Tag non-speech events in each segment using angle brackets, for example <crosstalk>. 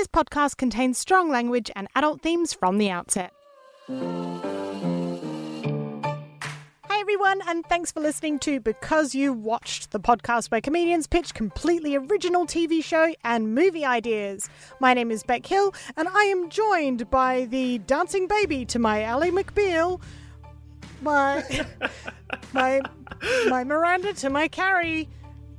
This podcast contains strong language and adult themes from the outset. Hey everyone, and thanks for listening to Because You Watched, the podcast where comedians pitch completely original TV show and movie ideas. My name is Bec Hill, and I am joined by the dancing baby to my Ally McBeal, my <laughs> my my Miranda to my Carrie,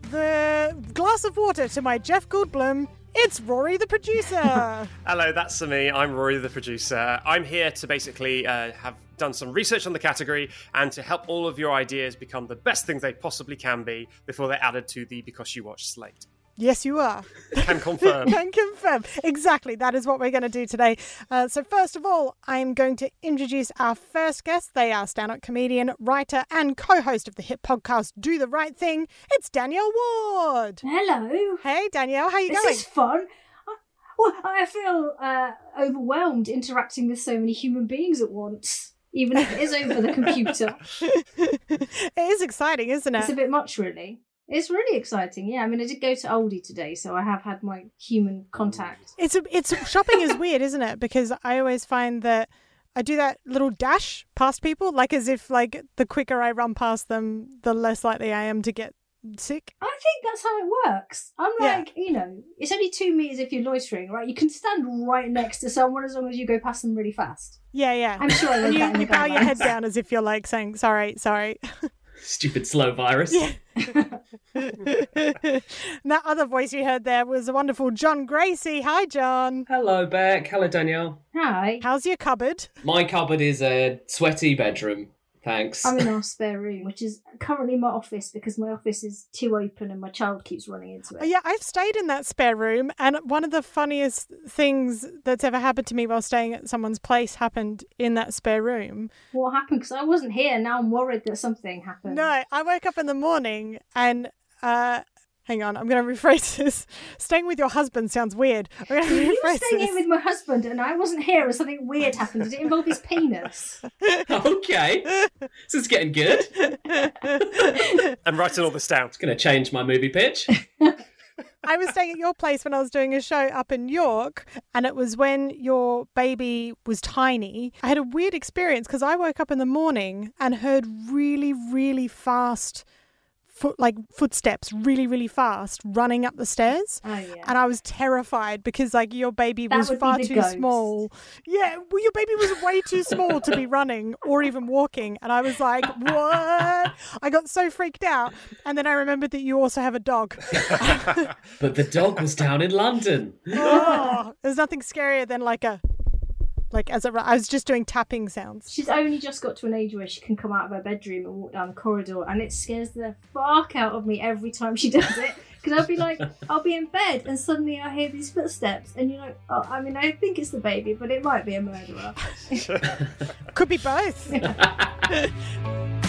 the glass of water to my Jeff Goldblum. It's Rory the producer. <laughs> Hello, that's me. I'm Rory the producer. I'm here to basically uh, have done some research on the category and to help all of your ideas become the best things they possibly can be before they're added to the Because You Watch slate. Yes, you are. Can <laughs> confirm. Can confirm. Exactly. That is what we're going to do today. Uh, so, first of all, I'm going to introduce our first guest. They are stand up comedian, writer, and co host of the hit podcast Do the Right Thing. It's Danielle Ward. Hello. Hey, Danielle. How are you this going? is fun. I, well, I feel uh, overwhelmed interacting with so many human beings at once, even if it is over the computer. <laughs> it is exciting, isn't it? It's a bit much, really. It's really exciting. Yeah, I mean, I did go to Aldi today, so I have had my human contact. It's a, it's <laughs> shopping is weird, isn't it? Because I always find that I do that little dash past people, like as if like the quicker I run past them, the less likely I am to get sick. I think that's how it works. I'm Yeah. like, you know, it's only two meters if you're loitering, right? You can stand right next to someone as long as you go past them really fast. Yeah, yeah. I'm sure I you, you bow your head down as if you're like saying sorry, sorry. <laughs> Stupid slow virus. Yeah. <laughs> that other voice you heard there was a wonderful Jon Gracey. Hi, Jon. Hello, Bec. Hello, Danielle. Hi. How's your cupboard? My cupboard is a sweaty bedroom. Thanks. I'm in our <laughs> spare room, which is currently my office because my office is too open and my child keeps running into it. Oh, yeah, I've stayed in that spare room, and one of the funniest things that's ever happened to me while staying at someone's place happened in that spare room. What happened? Because I wasn't here. Now I'm worried that something happened. No, I woke up in the morning and uh hang on, I'm gonna rephrase <laughs> this. Staying with your husband sounds weird. I'm gonna You were rephrase staying this. in with my husband and I wasn't here and something weird happened. Did it involve his penis? <laughs> okay. This is getting good. <laughs> I'm writing all this down. It's going to change my movie pitch. I was staying at your place when I was doing a show up in York, and it was when your baby was tiny. I had a weird experience because I woke up in the morning and heard really, really fast foot like footsteps really really fast running up the stairs Oh yeah. and I was terrified because like your baby That was far too ghost. small. Yeah, well, your baby was way too small to be running or even walking, and I was like, "What?" I got so freaked out, and then I remembered that you also have a dog. <laughs> But the dog was down in London. oh, there's nothing scarier than like a like as a, I was just doing tapping sounds. She's only just got to an age where she can come out of her bedroom and walk down the corridor, and it scares the fuck out of me every time she does it. Because I'll be like, <laughs> I'll be in bed, and suddenly I hear these footsteps, and you're like, oh, uh, I mean, I think it's the baby, but it might be a murderer. Could be both. <laughs> <laughs>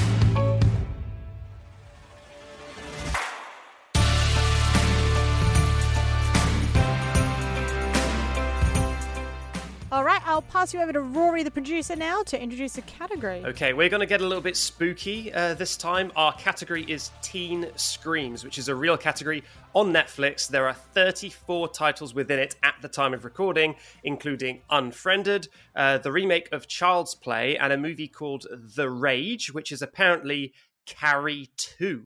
I'll pass you over to Rory, the producer, now to introduce the category. Okay, we're going to get a little bit spooky uh, this time. Our category is Teen Screams, which is a real category on Netflix. There are 34 titles within it at the time of recording, including Unfriended, uh, the remake of Child's Play, and a movie called The Rage, which is apparently Carrie 2.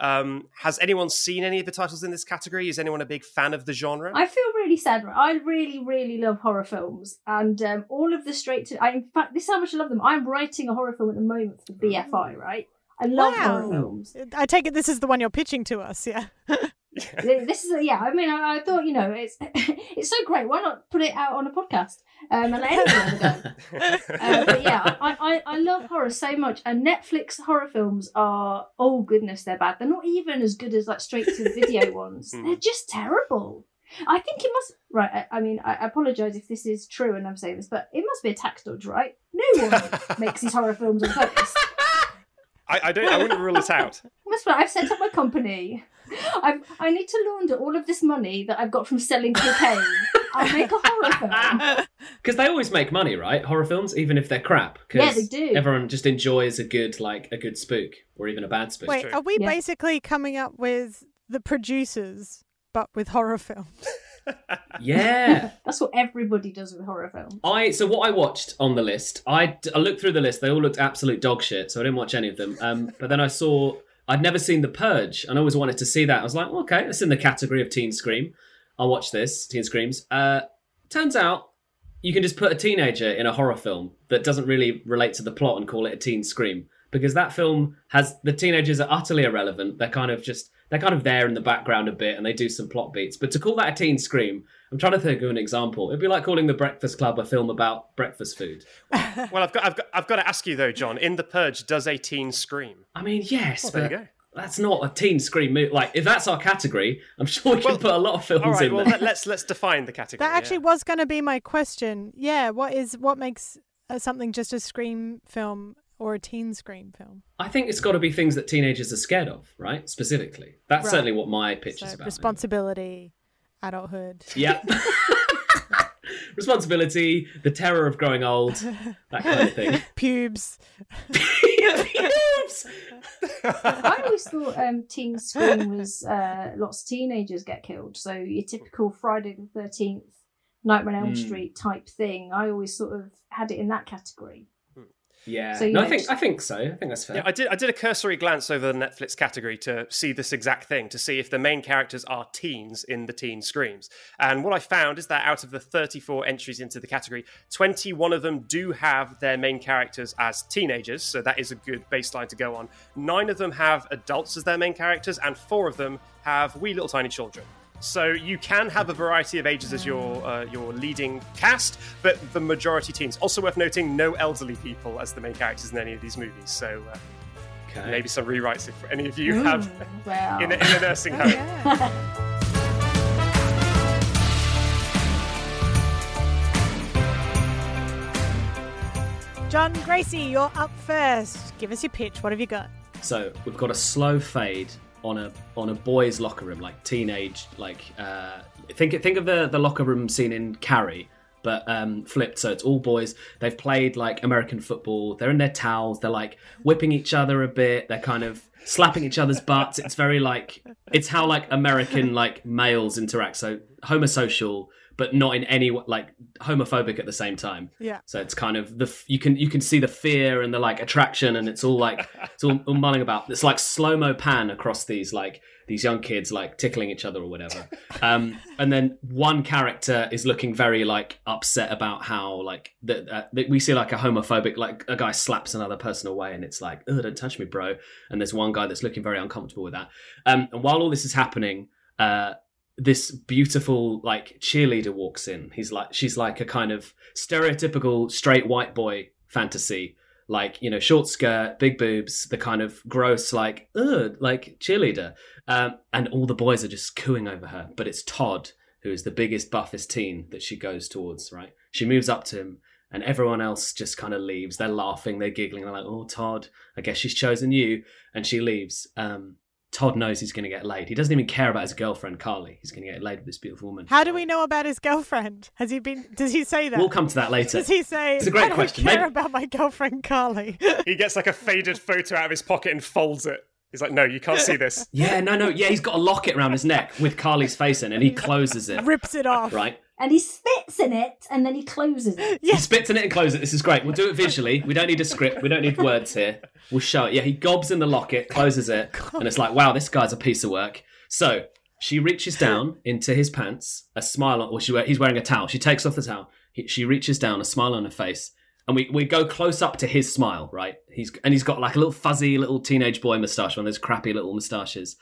Um, has anyone seen any of the titles in this category? Is anyone a big fan of the genre? I feel really sad. I really, really love horror films, and um, all of the straight to. I, in fact, this is how much I love them. I'm writing a horror film at the moment for the BFI. Right, I love horror films. I take it this is the one you're pitching to us, yeah. <laughs> this is yeah. I mean, I, I thought you know it's <laughs> it's so great. Why not put it out on a podcast um, and let anyone have a go? Uh, but yeah, I, I, I love horror so much, and Netflix horror films are oh goodness, they're bad. They're not even as good as like straight to video <laughs> ones. Hmm. They're just terrible. I think it must right. I, I mean, I, I apologize if this is true and I'm saying this, but it must be a tax dodge, right? No one <laughs> makes these horror films on purpose. I, I don't. I wouldn't rule it out. <laughs> Must be. I've set up my company. I've, I need to launder all of this money that I've got from selling cocaine. I'll make a horror film. <laughs> Because they always make money, right? Horror films, even if they're crap. 'cause Yeah, they do. Everyone just enjoys a good, like a good spook or even a bad spook. Wait, are we Yeah. basically coming up with the producers, but with horror films? <laughs> Yeah. That's what everybody does with horror films. I so what I watched on the list, I, I looked through the list. They all looked absolute dog shit, so I didn't watch any of them. Um, <laughs> but then I saw I'd never seen The Purge, and I always wanted to see that. I was like, okay, it's in the category of teen scream. I'll watch this teen screams. Uh, turns out you can just put a teenager in a horror film that doesn't really relate to the plot and call it a teen scream because that film has the teenagers are utterly irrelevant. They're kind of just they're kind of there in the background a bit and they do some plot beats. But to call that a teen scream, I'm trying to think of an example. It'd be like calling The Breakfast Club a film about breakfast food. <laughs> Well, I've got, I've got, I've got to ask you though, Jon. In the Purge, does a teen scream? I mean, yes, Well, there you but go. that's not a teen scream movie. Like, if that's our category, I'm sure we can put a lot of films All right. in Well, there. let, let's let's define the category. That actually yeah. was going to be my question. Yeah, what is what makes uh, something just a scream film or a teen scream film? I think it's got to be things that teenagers are scared of, right? Specifically, that's Right. certainly what my pitch So is about. responsibility, adulthood. Yeah. <laughs> Responsibility, the terror of growing old, that kind of thing. <laughs> Pubes. Oops. <laughs> I always thought um, Teen Scream was uh, lots of teenagers get killed. So your typical Friday the Thirteenth, Nightmare on Elm Mm. Street type thing. I always sort of had it in that category. Yeah. So, you no, I think just- I think so. I think that's fair. Yeah, I did. I did a cursory glance over the Netflix category to see this exact thing, to see if the main characters are teens in the teen screams. And what I found is that out of the 34 entries into the category, 21 of them do have their main characters as teenagers, so that is a good baseline to go on. Nine of them have adults as their main characters, and four of them have wee little tiny children. So you can have a variety of ages as your uh, your leading cast, but the majority teens. Also worth noting, no elderly people as the main characters in any of these movies. So. Uh, okay. maybe some rewrites if any of you have Mm, well, in a, in a nursing Oh, home. yeah. <laughs> Jon Gracey, you're up first. Give us your pitch. What have you got? So we've got a slow fade on a on a boys' locker room, like teenage, like uh, think think of the the locker room scene in Carrie, but um, flipped. So it's all boys. They've played like American football. They're in their towels. They're like whipping each other a bit. They're kind of slapping each other's butts. It's very like it's how like American like males interact. So homosocial, but not in any like homophobic at the same time. Yeah. So it's kind of the you can you can see the fear and the like attraction, and it's all like it's all, all mulling about. It's like slow mo pan across these like these young kids like tickling each other or whatever. Um, and then one character is looking very like upset about how like that uh, that we see like a homophobic like a guy slaps another person away, and it's like oh don't touch me, bro. And there's one guy that's looking very uncomfortable with that. Um, and while all this is happening, uh, this beautiful like cheerleader walks in. He's like she's like a kind of stereotypical straight white boy fantasy. Like, you know, short skirt, big boobs, the kind of gross, like, ugh, like cheerleader. Um, and all the boys are just cooing over her. But it's Todd, who is the biggest, buffest teen that she goes towards, right? She moves up to him, and everyone else just kind of leaves. They're laughing, they're giggling. They're like, oh, Todd, I guess she's chosen you. And she leaves. Um, Todd knows he's going to get laid. He doesn't even care about his girlfriend, Carly. He's going to get laid with this beautiful woman. How do we know about his girlfriend? Has he been? Does he say that? We'll come to that later. Does he say? It's a great I don't question. care Maybe- about my girlfriend Carly. He gets like a faded photo out of his pocket and folds it. He's like, "No, you can't see this." <laughs> Yeah, no, no. Yeah, he's got a locket around his neck with Carly's face in, and he closes it. Rips it off. Right. And he spits in it and then he closes it. He spits in it and closes it. This is great. We'll do it visually. We don't need a script. We don't need words here. We'll show it. Yeah, he gobs in the locket, closes it, and it's like, wow, this guy's a piece of work. So she reaches down into his pants, a smile on, or she, he's wearing a towel. She takes off the towel. He, she reaches down, a smile on her face, and we, we go close up to his smile, right? He's and he's got like a little fuzzy little teenage boy moustache, one of those crappy little moustaches,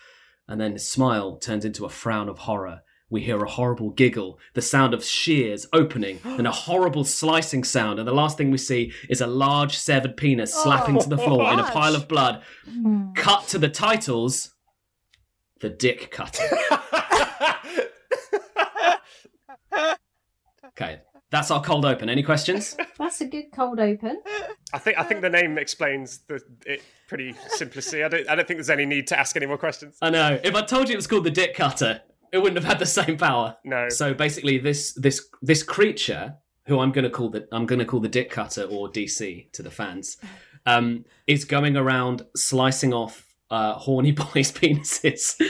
and then his smile turns into a frown of horror. We hear a horrible giggle, the sound of shears opening, <gasps> and a horrible slicing sound. And the last thing we see is a large severed penis oh, slapping to the floor in a pile of blood. Hmm. Cut to the titles The Dick Cutter. <laughs> Okay, that's our cold open. Any questions? That's a good cold open. I think I think the name explains the it pretty simplicity. I don't I don't think there's any need to ask any more questions. I know. If I told you it was called the Dick Cutter, it wouldn't have had the same power. No. So basically, this this this creature, who I'm going to call the I'm going to call the Dick Cutter or DC to the fans, um, is going around slicing off uh, horny <laughs> boys' penises.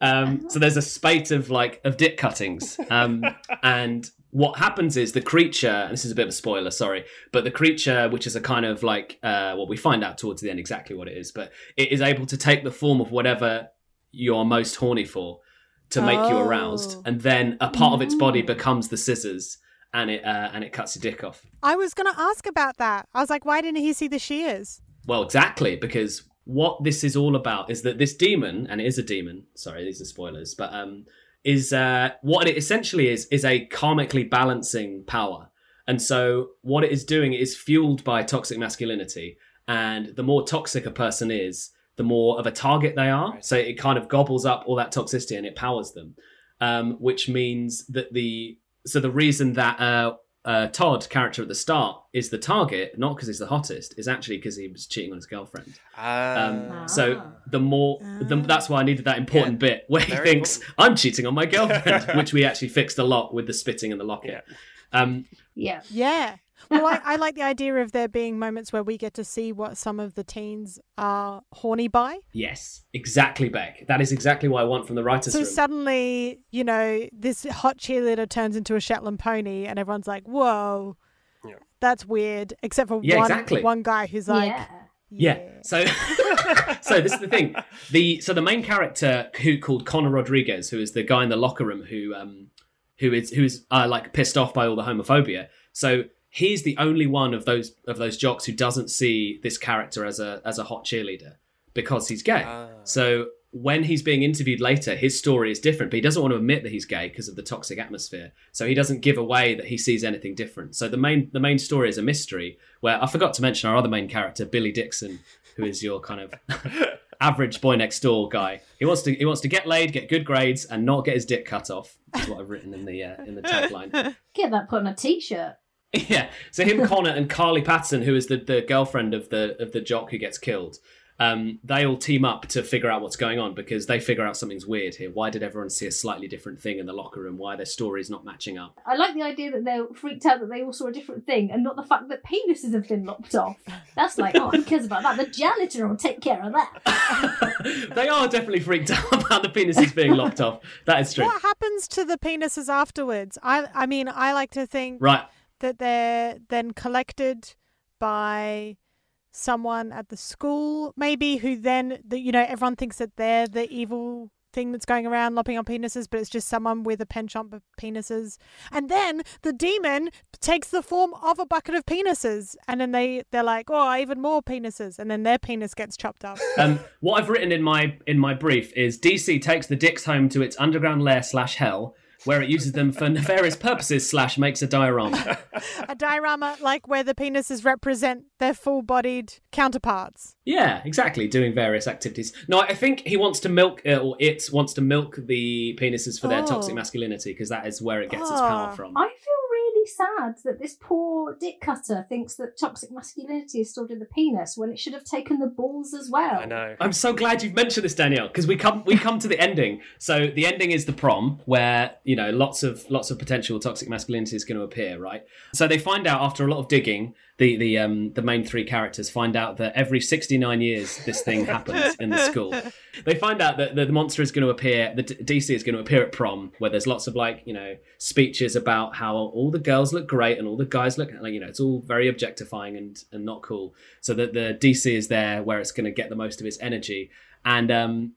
um, so there's a spate of like of dick cuttings, um, and what happens is the creature. And this is a bit of a spoiler, sorry, but the creature, which is a kind of like uh, well, we find out towards the end exactly what it is, but it is able to take the form of whatever you are most horny for to make you aroused, Oh. and then a part of its body becomes the scissors. And it uh, and it cuts your dick off. I was going to ask about that. I was like, why didn't he see the shears? Well, exactly, because what this is all about is that this demon, and it is a demon. Sorry, these are spoilers, but um, is uh, what it essentially is is a karmically balancing power, and so what it is doing is fueled by toxic masculinity, and the more toxic a person is, the more of a target they are. So it kind of gobbles up all that toxicity and it powers them, um, which means that the so the reason that uh, uh, Todd character at the start is the target, not because he's the hottest, is actually because he was cheating on his girlfriend. Um, Ah. So the more, the, that's why I needed that important bit where he Very thinks I'm cheating on my <laughs> girlfriend, which we actually fixed a lot with the spitting and the locket. Um, Yeah. Yeah. Well, I, <laughs> I like the idea of there being moments where we get to see what some of the teens are horny by. yes, exactly, Bec. That is exactly what I want from the writers' So room. suddenly, you know, this hot cheerleader turns into a Shetland pony, and everyone's like, "Whoa, Yeah. that's weird." Except for Yeah, one exactly. one guy who's like, yeah. Yeah. So, <laughs> so this is the thing. The so the main character who called Connor Rodriguez, who is the guy in the locker room who um who is who is uh, like pissed off by all the homophobia. So he's the only one of those of those jocks who doesn't see this character as a as a hot cheerleader because he's gay. Ah. So when he's being interviewed later, his story is different, but he doesn't want to admit that he's gay because of the toxic atmosphere. So he doesn't give away that he sees anything different. So the main the main story is a mystery where I forgot to mention our other main character, Billy Dixon, who is your kind of <laughs> average boy next door guy. He wants to he wants to get laid, get good grades, and not get his dick cut off. Is what I've written in the uh, in the tagline. Get that put on a t-shirt. <laughs> Yeah. So him, Connor, and Carly Patterson, who is the, the girlfriend of the of the jock who gets killed, um, they all team up to figure out what's going on because they figure out something's weird here. Why did everyone see a slightly different thing in the locker room? Why are their stories not matching up? I like the idea that they're freaked out that they all saw a different thing and not the fact that penises have been lopped off. That's like, oh, who cares about that? The janitor will take care of that. <laughs> they are definitely freaked out <laughs> about the penises being lopped off. That is true. "What happens to the penises afterwards?" I I mean, I like to think Right. That they're then collected by someone at the school, maybe who then, the, you know, everyone thinks that they're the evil thing that's going around lopping on penises, but it's just someone with a penchant for penises. And then the demon takes the form of a bucket of penises, and then they they're like, oh, even more penises, and then their penis gets chopped up. Um, what I've written in my in my brief is DC takes the dicks home to its underground lair slash hell, where it uses them for nefarious purposes slash makes a diorama. <laughs> a diorama like where the penises represent their full-bodied counterparts. Yeah, exactly. Doing various activities. No, I think he wants to milk, uh, or it wants to milk the penises for their Oh. toxic masculinity because that is where it gets its power Oh. from. I feel really really sad that this poor dick cutter thinks that toxic masculinity is stored in the penis when it should have taken the balls as well. I know. I'm so glad you've mentioned this, Danielle, because we come we come to the ending. So the ending is the prom, where you know lots of lots of potential toxic masculinity is going to appear, right? So they find out after a lot of digging, the the um the main three characters find out that every 69 years this thing <laughs> happens in the school. They find out that the monster is going to appear, the DC is going to appear at prom, where there's lots of like you know speeches about how all the girls look great and all the guys look like you know it's all very objectifying and and not cool. So that the DC is there where it's going to get the most of its energy and um.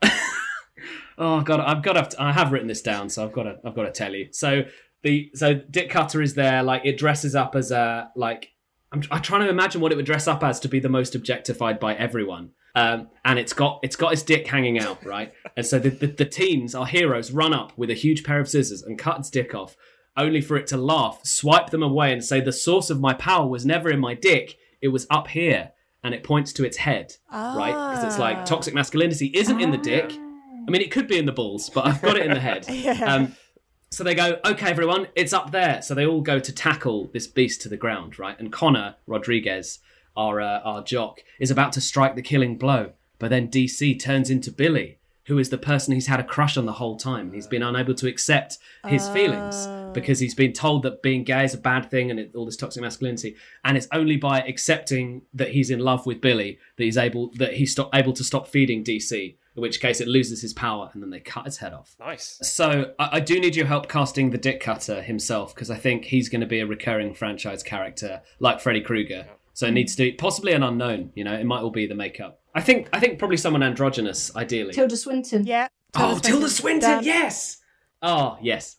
<laughs> oh god, I've got to. I have written this down, so I've got to. I've got to tell you. So the so Dick Cutter is there, like it dresses up as a like I'm, I'm trying to imagine what it would dress up as to be the most objectified by everyone. Um, and it's got it's got his dick hanging out, <laughs> right? and so the, the, the teens, our heroes, run up with a huge pair of scissors and cut its dick off, only for it to laugh, swipe them away, and say, "The source of my power was never in my dick; it was up here." And it points to its head, right? Because it's like toxic masculinity isn't in the dick. I mean, it could be in the balls, but I've got it in the head. <laughs> Yeah. Um, so they go, okay, everyone, it's up there. So they all go to tackle this beast to the ground, right? And Connor Rodriguez, our uh, our jock, is about to strike the killing blow, but then DC turns into Billy, who is the person he's had a crush on the whole time. He's been unable to accept his feelings because he's been told that being gay is a bad thing and it, all this toxic masculinity. And it's only by accepting that he's in love with Billy that he's able that he's stop, able to stop feeding DC. In which case, it loses his power, and then they cut his head off. Nice. So I, I do need your help casting the Dick Cutter himself because I think he's going to be a recurring franchise character like Freddy Krueger. So it needs to be possibly an unknown. You know, it might all be the makeup. I think I think probably someone androgynous, ideally. Tilda Swinton. Yeah. oh, Tilda Swinton, Done. yes. Oh, yes.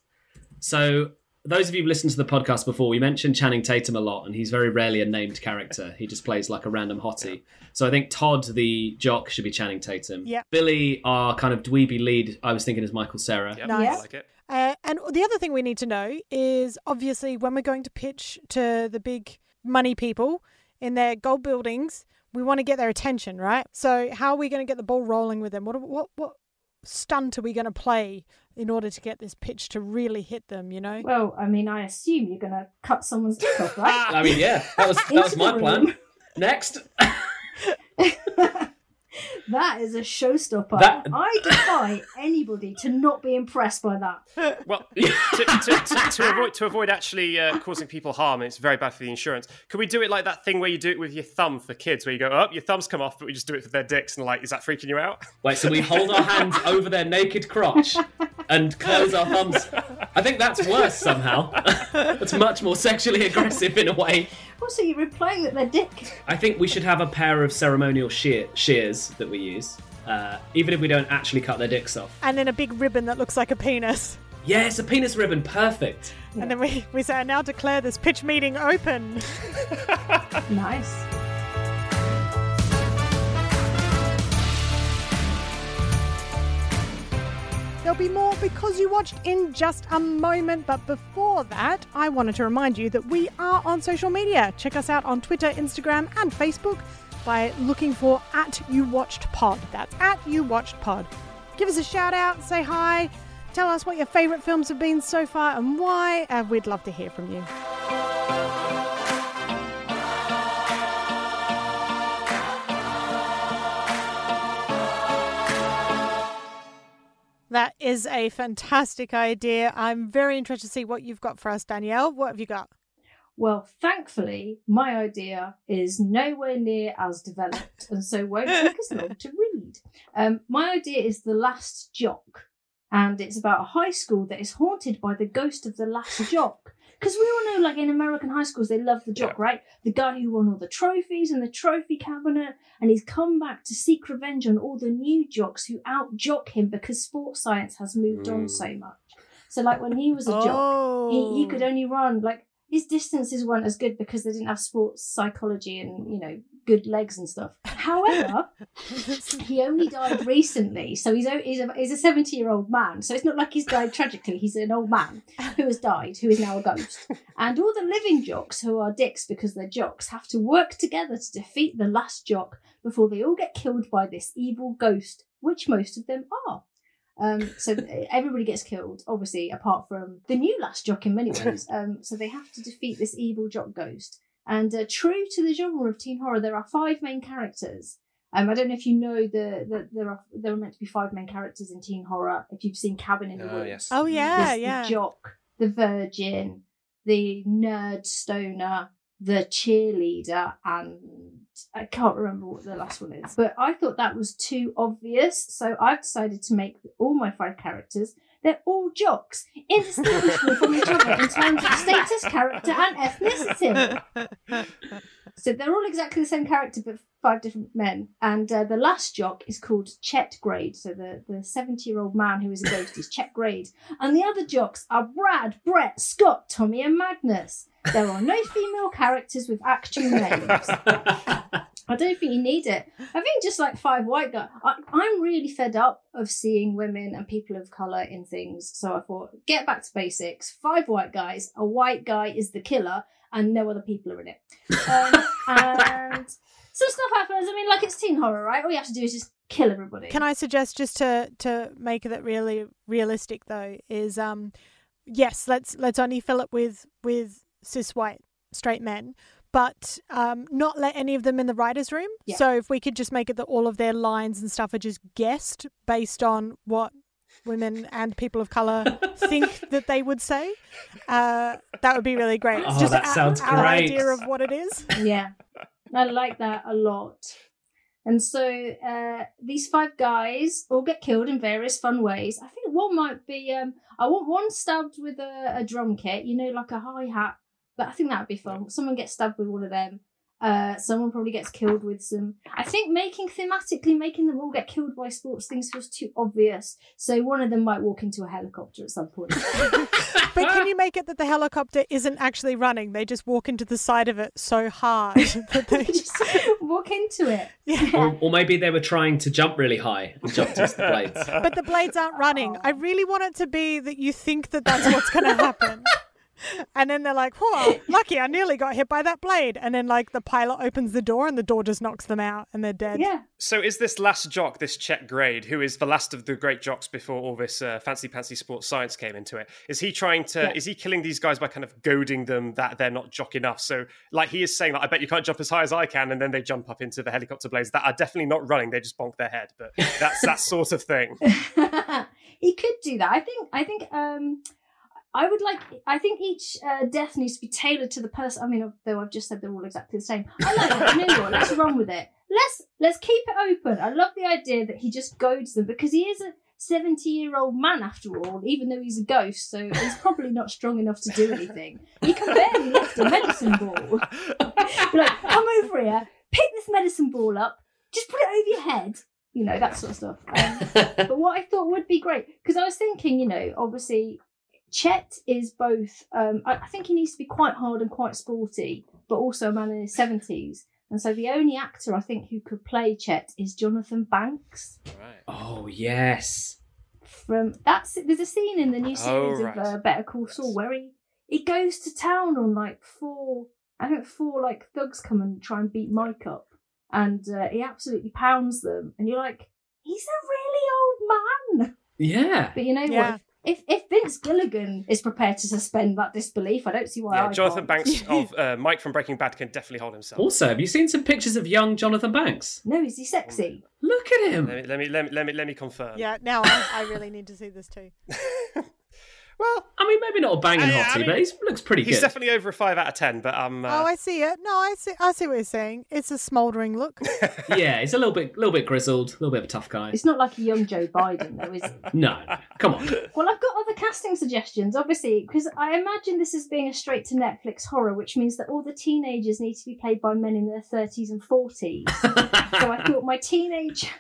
So those of you who've listened to the podcast before, we mentioned Channing Tatum a lot, and he's very rarely a named character. He just plays like a random hottie. So I think Todd, the jock, should be Channing Tatum. Yeah. Billy, our kind of dweeby lead, I was thinking is Michael Cera. Yep, Nice. I like it. Uh, and the other thing we need to know is obviously when we're going to pitch to the big money people in their gold buildings, we want to get their attention, right? So how are we going to get the ball rolling with them? What what what stunt are we going to play in order to get this pitch to really hit them? You know? Well, I mean, I assume you're going to cut someone's dick off, right? <laughs> I mean, yeah, that was that was my plan. Next, <laughs> <laughs> that is a showstopper. That- I defy anybody to not be impressed by that. <laughs> Well, to, to, to, to avoid to avoid actually uh, causing people harm, it's very bad for the insurance. Could we do it like that thing where you do it with your thumb for kids, where you go, "Oh, your thumbs come off," but we just do it for their dicks, and like, is that freaking you out? wait. So we hold our hands over their naked crotch <laughs> and close our thumbs. I think that's worse somehow. <laughs> that's much more sexually aggressive in a way. Also, you're implying that their dick. I think we should have a pair of ceremonial shear, shears that we use, uh, even if we don't actually cut their dicks off. And then a big ribbon that looks like a penis. Yes, a penis ribbon, perfect. And then we, we say, I now declare this pitch meeting open. <laughs> Nice. There'll be more because you watched in just a moment. But before that, I wanted to remind you that we are on social media. Check us out on Twitter, Instagram, and Facebook by looking for at You Watched Pod. That's at You Watched Pod. Give us a shout out, say hi, tell us what your favourite films have been so far and why. Uh, we'd love to hear from you. That is a fantastic idea. I'm very interested to see what you've got for us, Danielle. What have you got? Well, thankfully, my idea is nowhere near as developed and so won't take as long to <laughs> read. Um, my idea is The Last Jock, and it's about a high school that is haunted by the ghost of the last jock. Because we all know, like in American high schools, they love the jock, Yeah. right? The guy who won all the trophies and the trophy cabinet, and he's come back to seek revenge on all the new jocks who out jock him because sports science has moved on Mm. so much. So, like when he was a jock, he, he could only run like his distances weren't as good because they didn't have sports psychology and you know good legs and stuff. However, <laughs> he only died recently, so he's a, he's a he's a seventy year old man. So it's not like he's died tragically. He's an old man who has died, who is now a ghost. And all the living jocks who are dicks because they're jocks have to work together to defeat the last jock before they all get killed by this evil ghost, which most of them are. Um, so everybody gets killed, obviously, apart from the new last jock in many ways. <laughs> Um, so they have to defeat this evil jock ghost. And uh, true to the genre of teen horror, there are five main characters. Um, I don't know if you know the, the there are there are meant to be five main characters in teen horror. If you've seen Cabin in the Oh, Woods, yes. Oh yeah, there's yeah. the jock, the virgin, the nerd stoner, the cheerleader, and I can't remember what the last one is. But I thought that was too obvious, so I've decided to make all my five characters. They're all jocks, indistinguishable from each other in terms of status, character, and ethnicity. So they're all exactly the same character, but five different men. And uh, the last jock is called Chet Grade. So the the seventy year old man who is a ghost is Chet Grade. And the other jocks are Brad, Brett, Scott, Tommy, and Magnus. There are no female characters with actual names. <laughs> I don't think you need it. I think just like five white guys. I, I'm really fed up of seeing women and people of color in things. So I thought, get back to basics. Five white guys. A white guy is the killer, and no other people are in it. Um, <laughs> and some stuff happens. I mean, like it's teen horror, right? All you have to do is just kill everybody. Can I suggest just to to make it really realistic though is um yes let's let's only fill it with with cis white straight men but um not let any of them in the writers room Yeah. so if we could just make it that all of their lines and stuff are just guessed based on what women and people of color <laughs> think that they would say uh that would be really great it's Oh, just that our, sounds our great. idea of what it is yeah, I like that a lot. And so uh, these five guys all get killed in various fun ways. I think one might be um, I want one stabbed with a, a drum kit, you know, like a hi hat. But I think that would be fun. Someone gets stabbed with one of them. Uh, someone probably gets killed with some. I think making thematically making them all get killed by sports things feels too obvious. So one of them might walk into a helicopter at some point. <laughs> but can you make it that the helicopter isn't actually running they just walk into the side of it so hard <laughs> that they <laughs> just walk into it. yeah or, or maybe they were trying to jump really high and jumped into the blades. but the blades aren't running. I really want it to be that you think that that's what's going to happen. And then they're like, whoa, lucky, I nearly got hit by that blade. And then, like, the pilot opens the door and the door just knocks them out and they're dead. Yeah. So is this last jock, this Chet Grade, who is the last of the great jocks before all this uh, fancy pantsy sports science came into it? Is he trying to? Yeah. Is he killing these guys by kind of goading them that they're not jock enough? So, like he is saying, like, I bet you can't jump as high as I can, and then they jump up into the helicopter blades that are definitely not running; they just bonk their head. But that's that <laughs> sort of thing. <laughs> he could do that. I think. I think. Um, I would like. I think each uh, death needs to be tailored to the person. I mean, though I've just said they're all exactly the same. I like that. You know what? Let's with it. Let's let's keep it open. I love the idea that he just goads them because he is a seventy-year-old man after all. Even though he's a ghost, so he's probably not strong enough to do anything. He can barely lift a medicine ball. <laughs> Like, come over here, pick this medicine ball up, just put it over your head. You know that sort of stuff. Um, but what I thought would be great because I was thinking, you know, obviously Chet is both. Um, I, I think he needs to be quite hard and quite sporty, but also a man in his seventies. And so the only actor I think who could play Chet is Jonathan Banks right. Oh yes. from that's there's a scene in the new Oh, series right. of uh, Better Call Saul where he he goes to town on like four I think four like thugs come and try and beat Mike up and uh, he absolutely pounds them and you're like he's a really old man Yeah. but you know Yeah. what if if Vince Gilligan is prepared to suspend that disbelief I don't see why Yeah, I Jonathan can't. Banks of <laughs> uh, Mike from Breaking Bad can definitely hold himself. Also, have you seen some pictures of young Jonathan Banks? no is he sexy Look at him. Let me let me let me let me, let me confirm. Yeah, now I, I really need to see this too. <laughs> Well, I mean, maybe not a banging yeah, hottie, I mean, but he looks pretty he's good. definitely over a five out of ten. But um, oh, uh, I see it. No, I see. I see what you're saying. It's a smouldering look. <laughs> yeah, he's a little bit, little bit grizzled, a little bit of a tough guy. it's not like a young Joe Biden though is it No, <laughs> no, come on. Well, I've got other casting suggestions, obviously, because I imagine this is being a straight to Netflix horror, which means that all the teenagers need to be played by men in their 30s and 40s. <laughs> so I thought my teenage,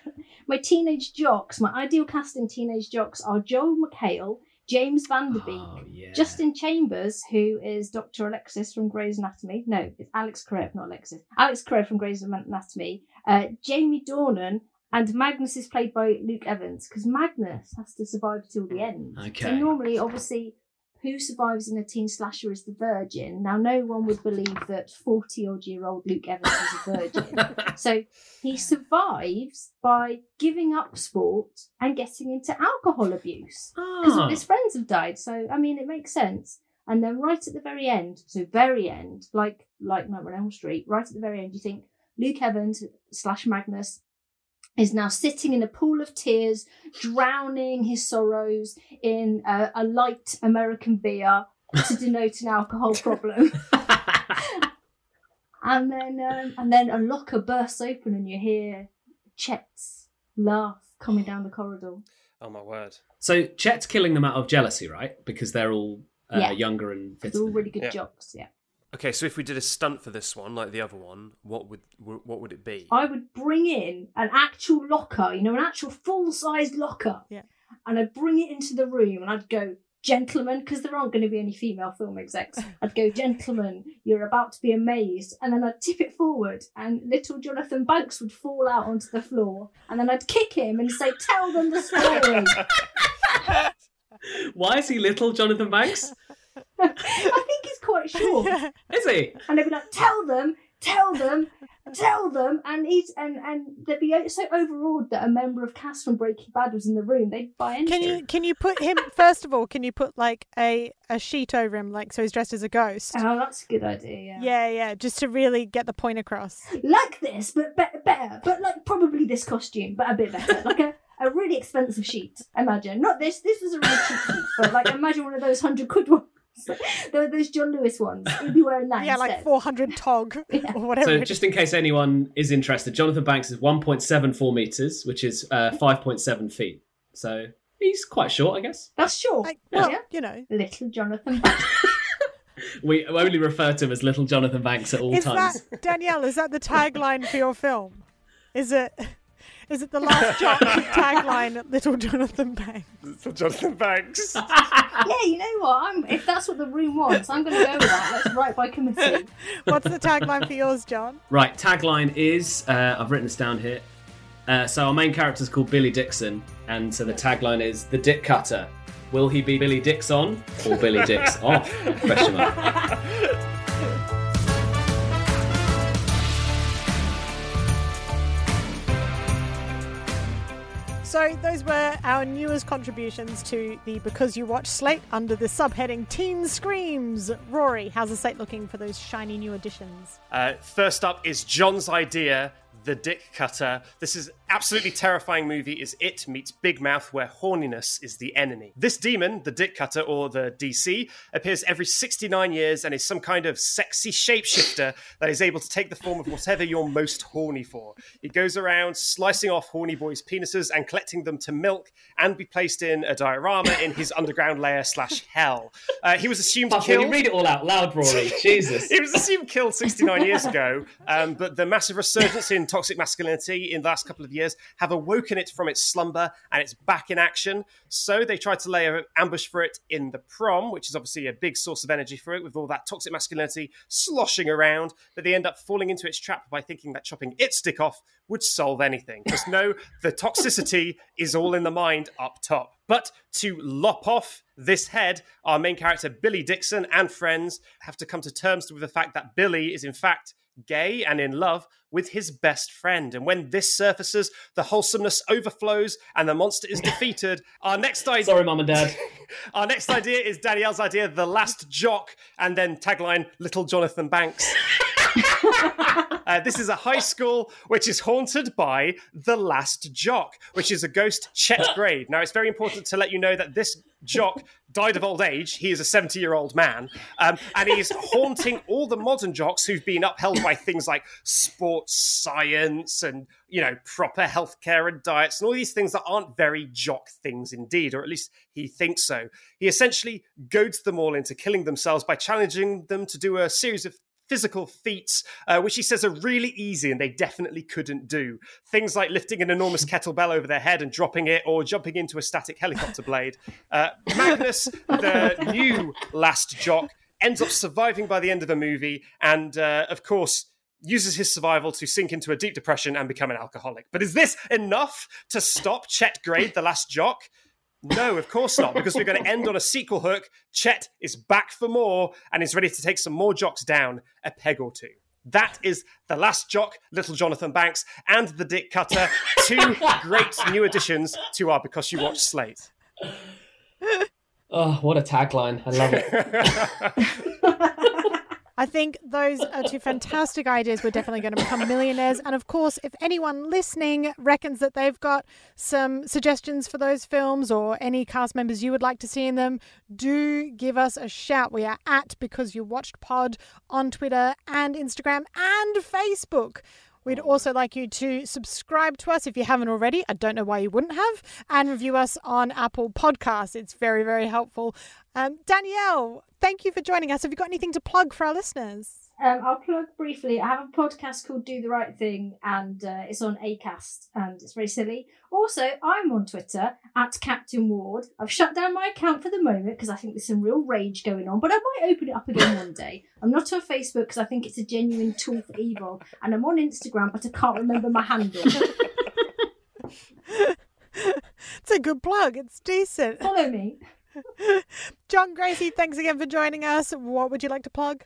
my teenage jocks, my ideal casting teenage jocks are Joel McHale, James Van Der Beek, Oh, yeah. Justin Chambers, who is Dr. Alexis from Grey's Anatomy. No, it's Alex Karev, not Alexis. Alex Karev from Grey's Anatomy. Uh, Jamie Dornan, and Magnus is played by Luke Evans because Magnus has to survive till the end. Okay. So normally, obviously, who survives in a teen slasher is the virgin. Now, no one would believe that 40 odd year old Luke Evans is a virgin. <laughs> so he survives by giving up sport and getting into alcohol abuse because Ah. all his friends have died. So, I mean, it makes sense. And then right at the very end, so very end, like like Nightmare on Elm Street, right at the very end, you think Luke Evans slash Magnus is now sitting in a pool of tears, drowning his sorrows in a, a light American beer to denote an alcohol problem. <laughs> and then um, and then a locker bursts open and you hear Chet's laugh coming down the corridor. Oh my word. so Chet's killing them out of jealousy, right? Because they're all uh, Yeah. younger and fitter. They're all really good Yeah. jocks, yeah. Okay, so if we did a stunt for this one, like the other one, what would what would it be? I would bring in an actual locker, you know, an actual full sized locker. Yeah. And I'd bring it into the room and I'd go, gentlemen, because there aren't going to be any female film execs. <laughs> I'd go, gentlemen, you're about to be amazed. And then I'd tip it forward and little Jonathan Banks would fall out onto the floor. And then I'd kick him and say, tell them the story. <laughs> Why is he little, Jonathan Banks? <laughs> I think he's quite sure. <laughs> Is he? and they'd be like, "Tell them, tell them, tell them," and he's and and they'd be so overawed that a member of cast from Breaking Bad was in the room. They'd buy into Can you can you put him <laughs> first of all? Can you put like a a sheet over him, like so he's dressed as a ghost? Oh, that's a good idea. Yeah. Yeah, yeah, just to really get the point across. Like this, but be- better. But like probably this costume, but a bit better. Like a. A really expensive sheet. Imagine not this. This was a really cheap sheet, but like imagine one of those hundred quid ones. <laughs> Those those John Lewis ones. He'd be wearing that <laughs> Yeah, instead. like four hundred tog <laughs> Yeah. or whatever. So, just in case anyone is interested, Jonathan Banks is 1.74 meters, which is uh, 5.7 feet. So he's quite short, I guess. That's short. Like, well, yeah. you know, Little Jonathan Banks. We only refer to him as Little Jonathan Banks at all is times. that Danielle? Is that the tagline for your film? Is it? Is it the last jock <laughs> tagline? Little Jonathan Banks. Little Jonathan Banks. <laughs> yeah, you know what? I'm, if that's what the room wants, I'm going to go with that. Let's write by committee. <laughs> What's the tagline for yours, Jon? Right, tagline is uh, I've written this down here. Uh, so our main character is called Billy Dixon, and so the tagline is the Dick Cutter. Will he be Billy Dix on or Billy Dix off? Question mark. So those were our newest contributions to the Because You Watch slate under the subheading Teen Screams. Rory, how's the slate looking for those shiny new additions? Uh, first up is Jon's idea, The Dick Cutter. This is absolutely terrifying movie is It meets Big Mouth where horniness is the enemy. This demon, the Dick Cutter or the DC, appears every 69 years and is some kind of sexy shapeshifter that is able to take the form of whatever you're most horny for. He goes around slicing off horny boys' penises and collecting them to milk and be placed in a diorama in his underground lair slash hell. Uh, he was assumed Fuck, killed. you read it all out loud, Rory? <laughs> Jesus. It was assumed killed 69 years ago, um, but the massive resurgence in toxic masculinity in the last couple of years have awoken it from its slumber and it's back in action. So they tried to lay an ambush for it in the prom, which is obviously a big source of energy for it with all that toxic masculinity sloshing around, but they end up falling into its trap by thinking that chopping its stick off would solve anything. Because no, the toxicity is all in the mind up top. But to lop off this head, our main character, Billy Dixon, and friends have to come to terms with the fact that Billy is, in fact, gay and in love with his best friend. And when this surfaces, the wholesomeness overflows and the monster is <laughs> defeated. Our next idea. Sorry, mum and dad. <laughs> Our next idea is Danielle's idea, The Last Jock, and then tagline, Little Jonathan Banks. <laughs> <laughs> Uh, this is a high school which is haunted by the last jock, which is a ghost Chet <laughs> Grade. Now, it's very important to let you know that this jock died of old age. He is a 70 year old man, um, and he's haunting all the modern jocks who've been upheld by things like sports science and you know proper healthcare and diets and all these things that aren't very jock things indeed, or at least he thinks so. He essentially goads them all into killing themselves by challenging them to do a series of physical feats, uh, which he says are really easy and they definitely couldn't do. Things like lifting an enormous kettlebell over their head and dropping it, or jumping into a static helicopter blade. Uh, <laughs> Magnus, the new last jock, ends up surviving by the end of the movie, and uh, of course, uses his survival to sink into a deep depression and become an alcoholic. But is this enough to stop Chet Grade, the last jock? No, of course not, because we're going to end on a sequel hook. Chet is back for more and is ready to take some more jocks down a peg or two. That is The Last Jock, Little Jonathan Banks, and The Dick Cutter, two <laughs> great new additions to our Because You Watch slate. Oh, what a tagline. I love it. <laughs> I think those are two fantastic ideas. We're definitely going to become millionaires. And of course, if anyone listening reckons that they've got some suggestions for those films or any cast members you would like to see in them, do give us a shout. We are at Because You Watched Pod on Twitter and Instagram and Facebook. We'd also like you to subscribe to us if you haven't already. I don't know why you wouldn't have. And review us on Apple Podcasts. It's very, very helpful. Um, Danielle, thank you for joining us. Have you got anything to plug for our listeners? Um, I'll plug briefly. I have a podcast called Do the Right Thing, and uh, it's on Acast, and it's very silly. Also, I'm on Twitter at Captain Ward. I've shut down my account for the moment because I think there's some real rage going on, but I might open it up again one day. I'm not on Facebook because I think it's a genuine tool for evil, and I'm on Instagram, but I can't remember my handle. <laughs> It's a good plug. It's decent. Follow me. <laughs> Jon Gracey, thanks again for joining us. What would you like to plug?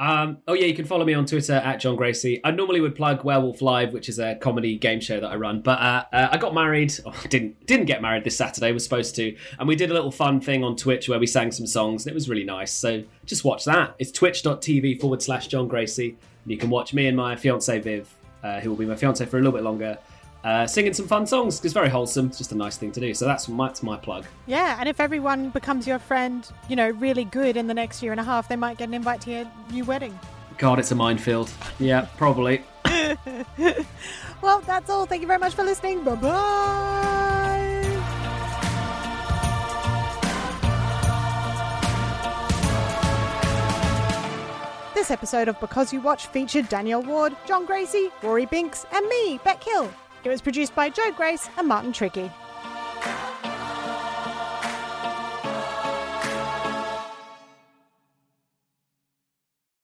Um, oh yeah, you can follow me on Twitter at Jon Gracey. I normally would plug Werewolf Live, which is a comedy game show that I run, but uh, uh, I got married. <laughs> Oh, didn't didn't get married this Saturday. Was supposed to, and we did a little fun thing on Twitch where we sang some songs, and it was really nice. So just watch that. It's twitch.tv forward slash Jon Gracey. And you can watch me and my fiance Viv, uh, who will be my fiance for a little bit longer, uh, singing some fun songs. It's very wholesome. It's just a nice thing to do. So that's my, that's my plug. Yeah, and if everyone becomes your friend, you know, really good in the next year and a half, they might get an invite to your new wedding. God, it's a minefield. Yeah, probably. <laughs> Well, that's all. Thank you very much for listening. Bye bye. This episode of Because You Watch featured Danielle Ward, Jon Gracey, Rory Binks, and me, Bec Hill. It was produced by Joe Grace and Martin Tricky.